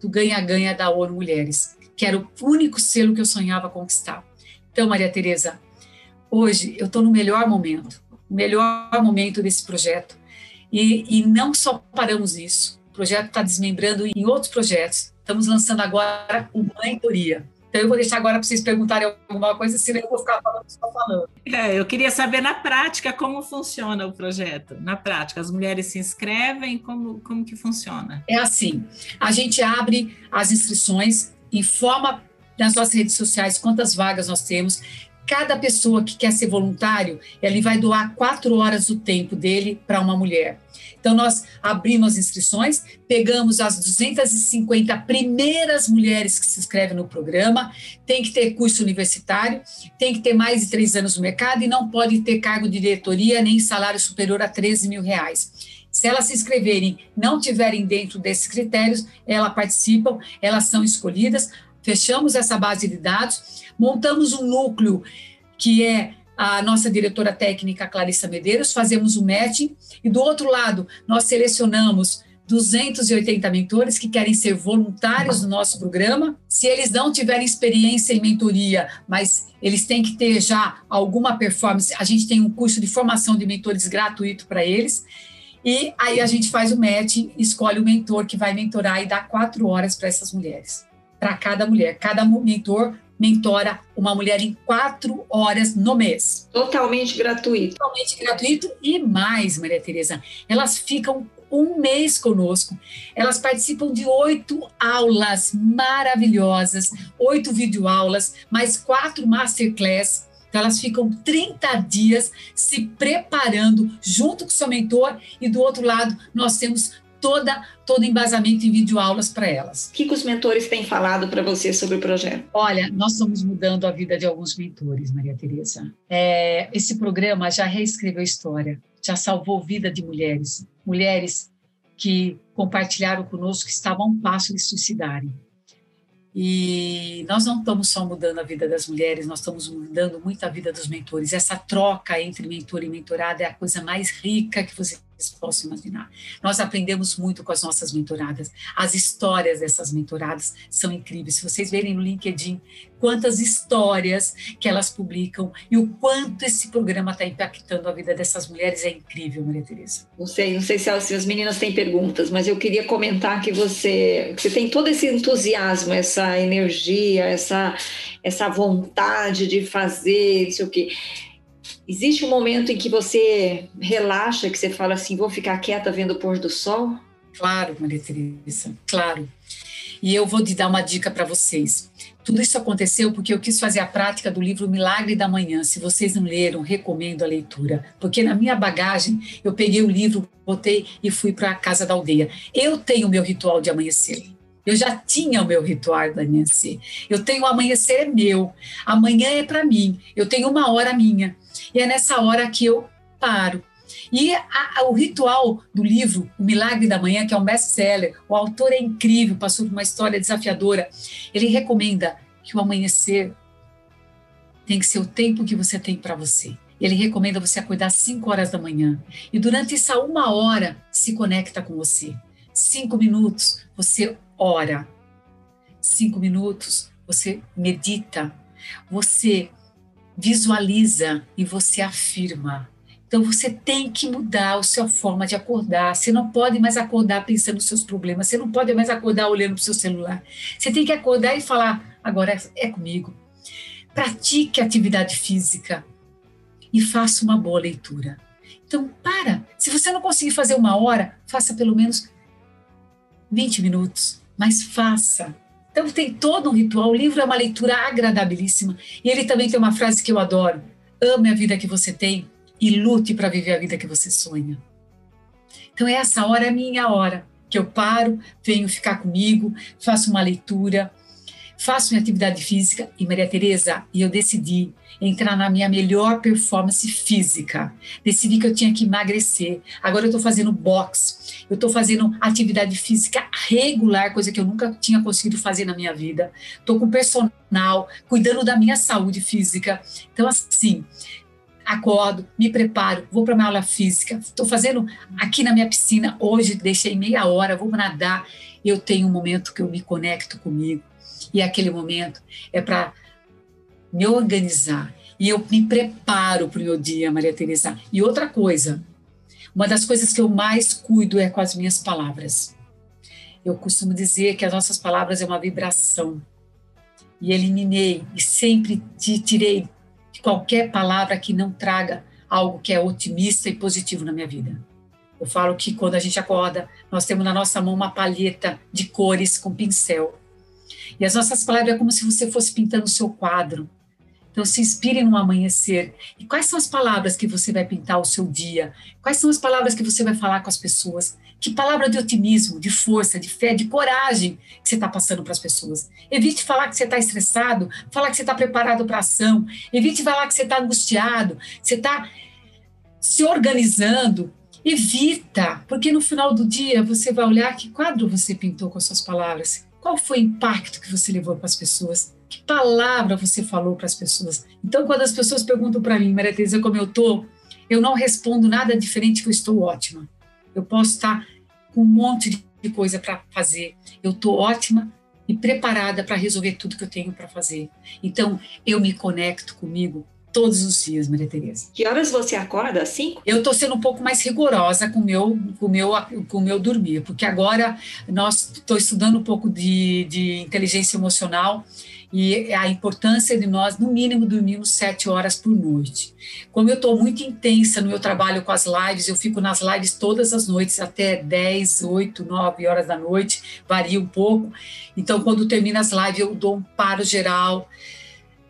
do Ganha-Ganha da ONU Mulheres, que era o único selo que eu sonhava conquistar. Então, Maria Tereza, hoje eu estou no melhor momento, o melhor momento desse projeto. E, e não só paramos isso, o projeto está desmembrando em outros projetos. Estamos lançando agora o Mentoria. Então eu vou deixar agora para vocês perguntarem alguma coisa, senão eu vou ficar falando só falando. É, eu queria saber na prática como funciona o projeto. Na prática, as mulheres se inscrevem, como, como que funciona? É assim, a gente abre as inscrições, informa nas nossas redes sociais quantas vagas nós temos, cada pessoa que quer ser voluntário, ele vai doar quatro horas do tempo dele para uma mulher. Então, nós abrimos as inscrições, pegamos as 250 primeiras mulheres que se inscrevem no programa, tem que ter curso universitário, tem que ter mais de três anos no mercado e não pode ter cargo de diretoria nem salário superior a 13 mil reais. Se elas se inscreverem, não tiverem dentro desses critérios, elas participam, elas são escolhidas, fechamos essa base de dados, montamos um núcleo que é a nossa diretora técnica Clarissa Medeiros, fazemos o matching e do outro lado nós selecionamos 280 mentores que querem ser voluntários do nosso programa. Se eles não tiverem experiência em mentoria, mas eles têm que ter já alguma performance, a gente tem um curso de formação de mentores gratuito para eles. E aí a gente faz o match, escolhe o mentor que vai mentorar e dá quatro horas para essas mulheres, para cada mulher. Cada mentor mentora uma mulher em quatro horas no mês. Totalmente gratuito. Totalmente gratuito e mais, Maria Tereza, elas ficam um mês conosco. Elas participam de oito aulas maravilhosas, oito videoaulas, mais quatro masterclass. Então, elas ficam 30 dias se preparando junto com seu mentor, e do outro lado, nós temos toda todo embasamento em videoaulas para elas. O que, que os mentores têm falado para você sobre o projeto? Olha, nós estamos mudando a vida de alguns mentores, Maria Tereza. É, esse programa já reescreveu a história, já salvou vida de mulheres, mulheres que compartilharam conosco que estavam a um passo de suicidarem. E nós não estamos só mudando a vida das mulheres, nós estamos mudando muito a vida dos mentores. Essa troca entre mentor e mentorada é a coisa mais rica que você possam imaginar. Nós aprendemos muito com as nossas mentoradas. As histórias dessas mentoradas são incríveis. Se vocês verem no LinkedIn quantas histórias que elas publicam e o quanto esse programa está impactando a vida dessas mulheres é incrível, Maria Tereza. Não sei, não sei se as, se as meninas têm perguntas, mas eu queria comentar que você, que você tem todo esse entusiasmo, essa energia, essa, essa vontade de fazer, isso que Existe um momento em que você relaxa, que você fala assim, vou ficar quieta vendo o pôr do sol? Claro, Maria Teresa, claro. E eu vou te dar uma dica para vocês. Tudo isso aconteceu porque eu quis fazer a prática do livro Milagre da Manhã. Se vocês não leram, recomendo a leitura. Porque na minha bagagem, eu peguei o livro, botei e fui para a casa da aldeia. Eu tenho o meu ritual de amanhecer. Eu já tinha o meu ritual de amanhecer. Eu tenho o amanhecer é meu. Amanhã é para mim. Eu tenho uma hora minha. E é nessa hora que eu paro. E a, a, o ritual do livro O Milagre da Manhã, que é um best-seller, o autor é incrível, passou por uma história desafiadora. Ele recomenda que o amanhecer tem que ser o tempo que você tem para você. Ele recomenda você acordar às 5 horas da manhã. E durante essa uma hora, se conecta com você. Cinco minutos, você ora. Cinco minutos, você medita. Você visualiza e você afirma. Então você tem que mudar a sua forma de acordar. Você não pode mais acordar pensando nos seus problemas. Você não pode mais acordar olhando para o seu celular. Você tem que acordar e falar: agora é, é comigo. Pratique atividade física e faça uma boa leitura. Então, para. Se você não conseguir fazer uma hora, faça pelo menos 20 minutos, mas faça. Então tem todo um ritual. O livro é uma leitura agradabilíssima. E ele também tem uma frase que eu adoro: ame a vida que você tem e lute para viver a vida que você sonha. Então, essa hora é minha hora, que eu paro, venho ficar comigo, faço uma leitura, faço minha atividade física. E, Maria Tereza, e eu decidi entrar na minha melhor performance física. Decidi que eu tinha que emagrecer. Agora eu estou fazendo boxe, eu estou fazendo atividade física regular, coisa que eu nunca tinha conseguido fazer na minha vida. Estou com personal, cuidando da minha saúde física. Então, assim, acordo, me preparo, vou para minha aula física. Estou fazendo aqui na minha piscina. Hoje deixei meia hora, vou nadar. Eu tenho um momento que eu me conecto comigo. E aquele momento é para me organizar. E eu me preparo para o meu dia, Maria Teresa. E outra coisa, uma das coisas que eu mais cuido é com as minhas palavras. Eu costumo dizer que as nossas palavras é uma vibração. E eliminei e sempre tirei de qualquer palavra que não traga algo que é otimista e positivo na minha vida. Eu falo que quando a gente acorda, nós temos na nossa mão uma palheta de cores com pincel. E as nossas palavras é como se você fosse pintando o seu quadro. Então, se inspire no amanhecer. E quais são as palavras que você vai pintar o seu dia? Quais são as palavras que você vai falar com as pessoas? Que palavra de otimismo, de força, de fé, de coragem que você está passando para as pessoas? Evite falar que você está estressado, falar que você está preparado para ação. Evite falar que você está angustiado, você está se organizando. Evita, porque no final do dia você vai olhar que quadro você pintou com as suas palavras. Qual foi o impacto que você levou para as pessoas? Que palavra você falou para as pessoas? Então, quando as pessoas perguntam para mim, Maria Teresa, como eu estou, eu não respondo nada diferente que eu estou ótima. Eu posso estar com um monte de coisa para fazer. Eu estou ótima e preparada para resolver tudo que eu tenho para fazer. Então, eu me conecto comigo todos os dias, Maria Tereza. Que horas você acorda? Assim? Eu estou sendo um pouco mais rigorosa com meu, o meu, com meu dormir, porque agora nós estou estudando um pouco de, de inteligência emocional e a importância de nós, no mínimo, dormirmos sete horas por noite. Como eu estou muito intensa no meu trabalho com as lives, eu fico nas lives todas as noites, até 10, 8, 9 horas da noite, varia um pouco. Então, quando termina as lives, eu dou um paro geral,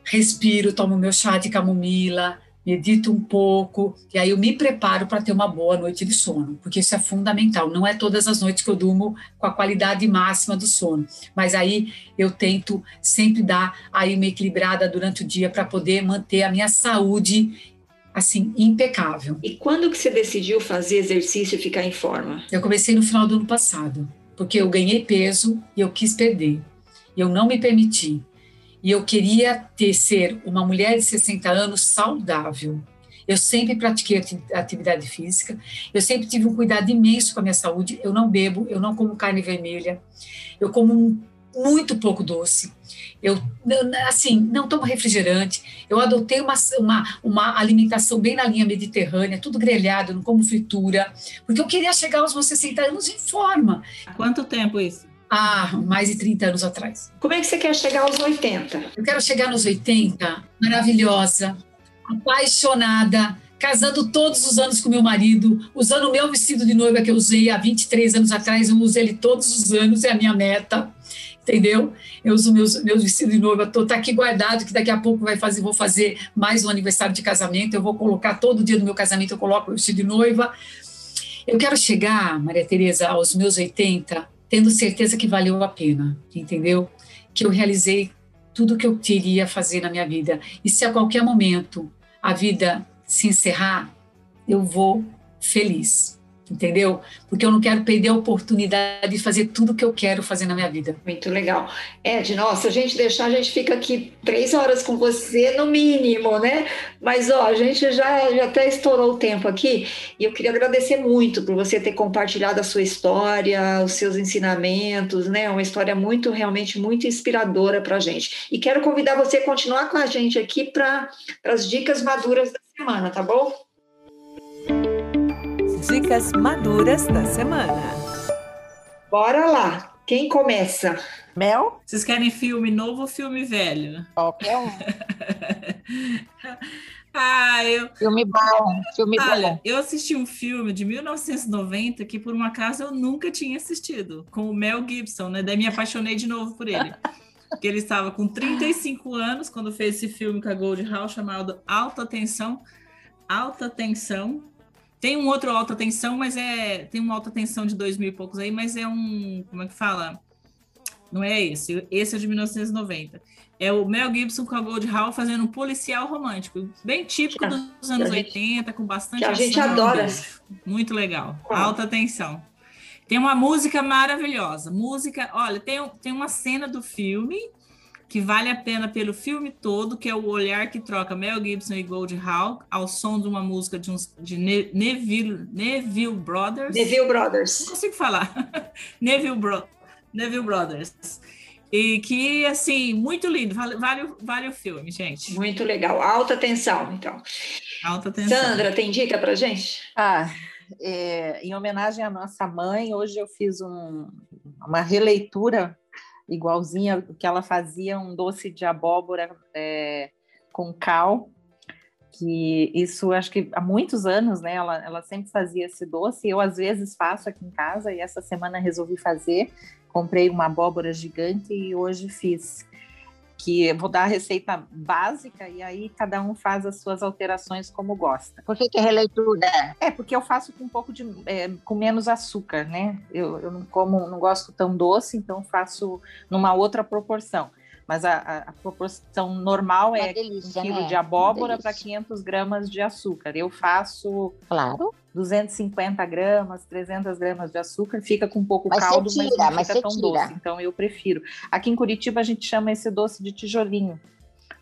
respiro, tomo meu chá de camomila, medito um pouco, e aí eu me preparo para ter uma boa noite de sono, porque isso é fundamental. Não é todas as noites que eu durmo com a qualidade máxima do sono, mas aí eu tento sempre dar aí uma equilibrada durante o dia para poder manter a minha saúde assim impecável. E quando que você decidiu fazer exercício e ficar em forma? Eu comecei no final do ano passado, porque eu ganhei peso e eu quis perder. Eu não me permiti e eu queria ter ser uma mulher de 60 anos saudável. Eu sempre pratiquei atividade física, eu sempre tive um cuidado imenso com a minha saúde. Eu não bebo, eu não como carne vermelha, eu como muito pouco doce. Eu, assim, não tomo refrigerante. Eu adotei uma, uma, uma alimentação bem na linha mediterrânea, tudo grelhado, não como fritura, porque eu queria chegar aos meus 60 anos em forma. Há quanto tempo isso? Há mais de 30 anos atrás. Como é que você quer chegar aos 80? Eu quero chegar nos 80 maravilhosa, apaixonada, casando todos os anos com meu marido, usando o meu vestido de noiva que eu usei há 23 anos atrás, eu uso ele todos os anos, é a minha meta. Entendeu? Eu uso meus, meus vestidos de noiva, tô, tá aqui guardado, que daqui a pouco vai fazer, vou fazer mais um aniversário de casamento, eu vou colocar todo dia do meu casamento, eu coloco o vestido de noiva. Eu quero chegar, Maria Tereza, aos meus 80, tendo certeza que valeu a pena, entendeu? Que eu realizei tudo que eu queria fazer na minha vida. E se a qualquer momento a vida se encerrar, eu vou feliz entendeu? Porque eu não quero perder a oportunidade de fazer tudo o que eu quero fazer na minha vida. Muito legal. Ed, nossa, a gente deixar, a gente fica aqui três horas com você, no mínimo, né? Mas, ó, a gente já, já até estourou o tempo aqui e eu queria agradecer muito por você ter compartilhado a sua história, os seus ensinamentos, né? Uma história muito, realmente, muito inspiradora para a gente. E quero convidar você a continuar com a gente aqui para as dicas maduras da semana, tá bom? Dicas maduras da semana. Bora lá. Quem começa? Mel? Vocês querem filme novo ou filme velho? Qualquer um. ah, eu. Filme bom, filme Olha, bom. eu assisti um filme de 1990 que, por um acaso, eu nunca tinha assistido, com o Mel Gibson, né? Daí me apaixonei de novo por ele. Porque ele estava com 35 anos quando fez esse filme com a Gold Hall chamado Alta Tensão. Alta Tensão Tem um outro alta tensão, mas é. Tem uma alta tensão de dois mil e poucos aí, mas é um. Como é que fala? Não é esse. Esse é de 1990. É o Mel Gibson com a Gold Hall fazendo um policial romântico. Bem típico dos anos gente, 80, com bastante que a ação, gente adora. Muito legal. Ah. Alta tensão. Tem uma música maravilhosa. Música, olha, tem, tem uma cena do filme que vale a pena pelo filme todo, que é o olhar que troca Mel Gibson e Gold Hall ao som de uma música de, uns, de Ne- Neville, Neville Brothers. Neville Não Brothers. consigo falar. Neville, Bro, Neville Brothers. E que, assim, muito lindo. Vale, vale, o- vale o filme, gente. Muito legal. Alta tensão, então. Alta tensão. Sandra, tem dica pra gente? Ah, é, em homenagem à nossa mãe, hoje eu fiz um- uma releitura igualzinha que ela fazia, um doce de abóbora é, com cal, que isso acho que há muitos anos, né? Ela, ela sempre fazia esse doce, eu às vezes faço aqui em casa e essa semana resolvi fazer. Comprei uma abóbora gigante e hoje fiz. Que eu vou dar a receita básica e aí cada um faz as suas alterações como gosta. Por que, que é releitura? É, porque eu faço com um pouco de. é, com menos açúcar, né? Eu, eu não como, não gosto tão doce, então faço numa outra proporção. Mas a, a- a proporção normal Uma é delícia, um quilo né? de abóbora para delícia. 500 gramas de açúcar. Eu faço Claro. 250 gramas, 300 gramas de açúcar, fica com pouco Mas caldo, mas tira, não mas fica tão tira. doce. Então eu prefiro. Aqui em Curitiba a gente chama esse doce de tijolinho,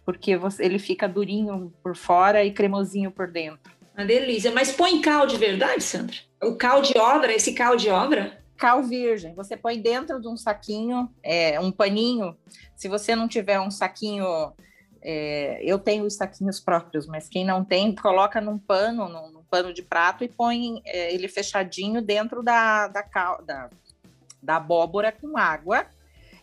porque você- ele fica durinho por fora e cremosinho por dentro. Uma delícia. Mas põe cal de verdade, Sandra? O cal de obra, esse cal de obra? cal virgem. Você põe dentro de um saquinho, é, um paninho. Se você não tiver um saquinho, é, eu tenho os saquinhos próprios, mas quem não tem, coloca num pano, num, num pano de prato e põe é, ele fechadinho dentro da, da, da, da abóbora com água.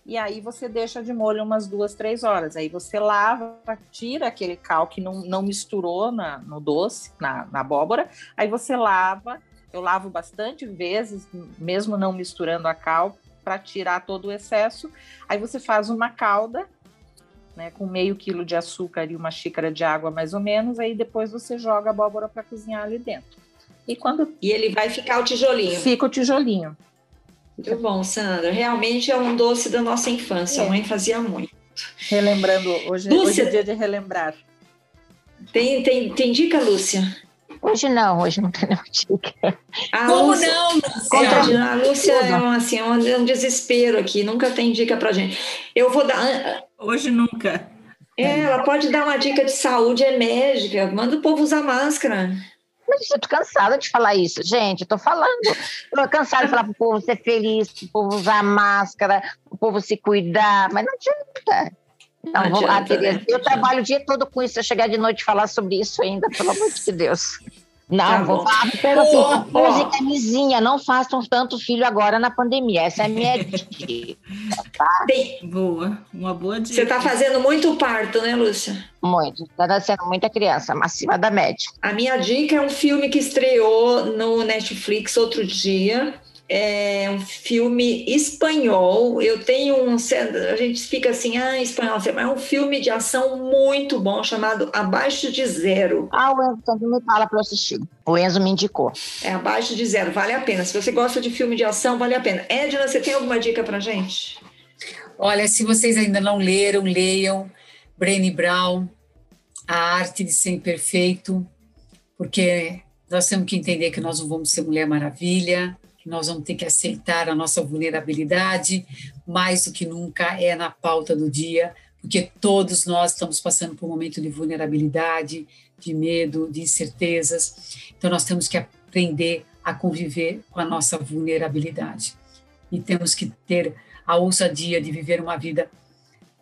E aí você deixa de molho umas duas, três horas. Aí você lava, tira aquele cal que não, não misturou na, no doce, na, na abóbora. Aí você lava, eu lavo bastante vezes, mesmo não misturando a cal, para tirar todo o excesso. Aí você faz uma calda, né, com meio quilo de açúcar e uma xícara de água, mais ou menos. Aí depois você joga a abóbora para cozinhar ali dentro. E quando E ele vai ficar o tijolinho. fica o tijolinho, Muito bom, Sandra. Realmente é um doce da nossa infância. É. A mãe fazia muito. relembrando. Hoje, Lúcia. hoje é dia de relembrar. Tem, tem, tem dica, Lúcia? Hoje não, hoje não tem nenhuma dica. A Como Lúcia, não, Conta, Lúcia? a Lúcia é um, assim, é um, é um desespero aqui, nunca tem dica pra gente. Eu vou dar. Hoje nunca. É, ela pode dar uma dica de saúde enérgica. Manda o povo usar máscara. Mas eu tô cansada de falar isso, gente. Eu tô falando. Tô cansada de falar pro povo ser feliz, pro povo usar máscara, pro povo se cuidar, mas não adianta. Não, Não vou, ah, adianta, Tereza, né? eu trabalho o dia todo com isso. Se eu chegar de noite e falar sobre isso ainda, pelo amor de Deus. Não, Tá vou bom. falar pelo assim, usem camisinha, não façam tanto filho agora na pandemia. Essa é a minha dica. Tem- Boa. Uma boa dica. você está fazendo muito parto, né, Lúcia? Muito. Tá nascendo muita criança, acima da média. A minha dica é um filme que estreou no Netflix outro dia. É um filme espanhol. Eu tenho um. A gente fica assim, ah, espanhol, mas é um filme de ação muito bom chamado Abaixo de Zero. Ah, o Enzo sempre me fala para eu assistir. O Enzo me indicou. É Abaixo de Zero, vale a pena. Se você gosta de filme de ação, vale a pena. Edna, você tem alguma dica pra gente? Olha, se vocês ainda não leram, leiam Brené Brown, A Arte de Ser Imperfeito, porque nós temos que entender que nós não vamos ser Mulher Maravilha, nós vamos ter que aceitar a nossa vulnerabilidade, mais do que nunca é na pauta do dia, porque todos nós estamos passando por um momento de vulnerabilidade, de medo, de incertezas. Então nós temos que aprender a conviver com a nossa vulnerabilidade. E temos que ter a ousadia de viver uma vida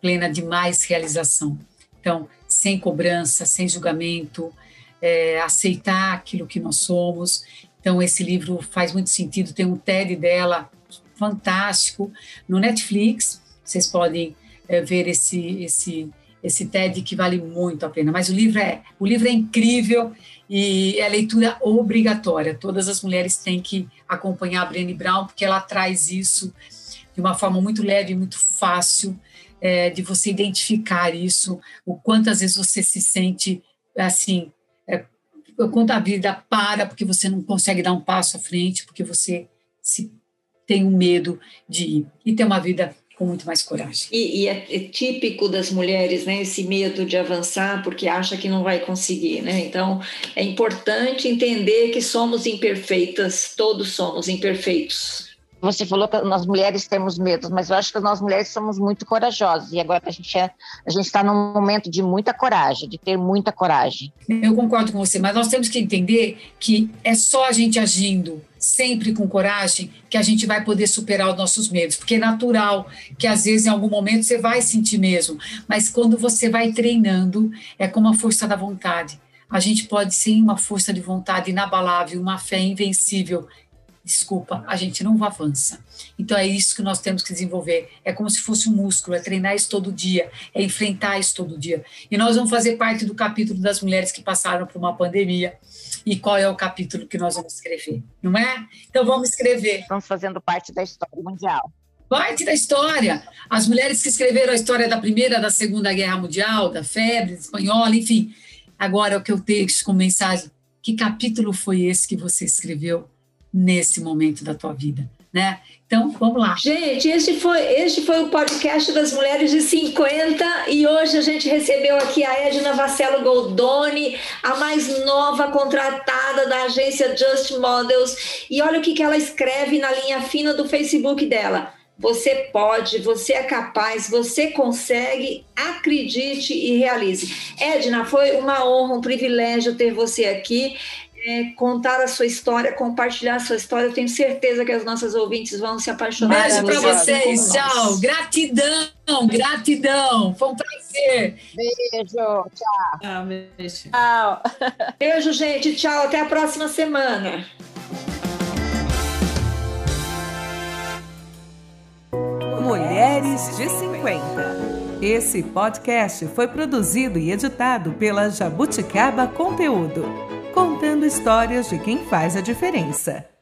plena de mais realização. Então, sem cobrança, sem julgamento, é, aceitar aquilo que nós somos. Então, esse livro faz muito sentido. Tem um TED dela fantástico no Netflix. Vocês podem é, ver esse, esse, esse TED que vale muito a pena. Mas o livro é, o livro é incrível e é leitura obrigatória. Todas as mulheres têm que acompanhar a Brené Brown porque ela traz isso de uma forma muito leve, muito fácil, é, de você identificar isso, o quantas vezes você se sente assim, quando a vida para porque você não consegue dar um passo à frente, porque você se tem um medo de ir e ter uma vida com muito mais coragem. E, e é, é, típico das mulheres, né, esse medo de avançar porque acha que não vai conseguir, né? Então é importante entender que somos imperfeitas, todos somos imperfeitos. Você falou que nós mulheres temos medo, mas eu acho que nós mulheres somos muito corajosas e agora a gente é, a gente está num momento de muita coragem, de ter muita coragem. Eu concordo com você, mas nós temos que entender que é só a gente agindo sempre com coragem que a gente vai poder superar os nossos medos, porque é natural que às vezes em algum momento você vai sentir mesmo, mas quando você vai treinando é como a força da vontade. A gente pode sim uma força de vontade inabalável, uma fé invencível desculpa, a gente não avança. Então é isso que nós temos que desenvolver. É como se fosse um músculo, é treinar isso todo dia, é enfrentar isso todo dia. E nós vamos fazer parte do capítulo das mulheres que passaram por uma pandemia. E qual é o capítulo que nós vamos escrever, não é? Então vamos escrever. Estamos fazendo parte da história mundial. Parte da história. As mulheres que escreveram a história da Primeira, da Segunda Guerra Mundial, da febre espanhola, enfim. Agora o que eu deixo como mensagem: que capítulo foi esse que você escreveu nesse momento da tua vida, né? Então, vamos lá. Gente, este foi, este foi o podcast das Mulheres de 50 e hoje a gente recebeu aqui a Edna Vacelo Goldoni, a mais nova contratada da agência Just Models. E olha o que, que ela escreve na linha fina do Facebook dela. Você pode, você é capaz, você consegue, acredite e realize. Edna, foi uma honra, um privilégio ter você aqui é, contar a sua história, compartilhar a sua história. Eu tenho certeza que as nossas ouvintes vão se apaixonar. Beijo para vocês. Tchau. Gratidão, gratidão. Foi um prazer. Beijo. Tchau. Tchau, beijo. Tchau. Beijo, gente. Tchau. Até a próxima semana. Mulheres de 50. Esse podcast foi produzido e editado pela Jabuticaba Conteúdo contando histórias de quem faz a diferença.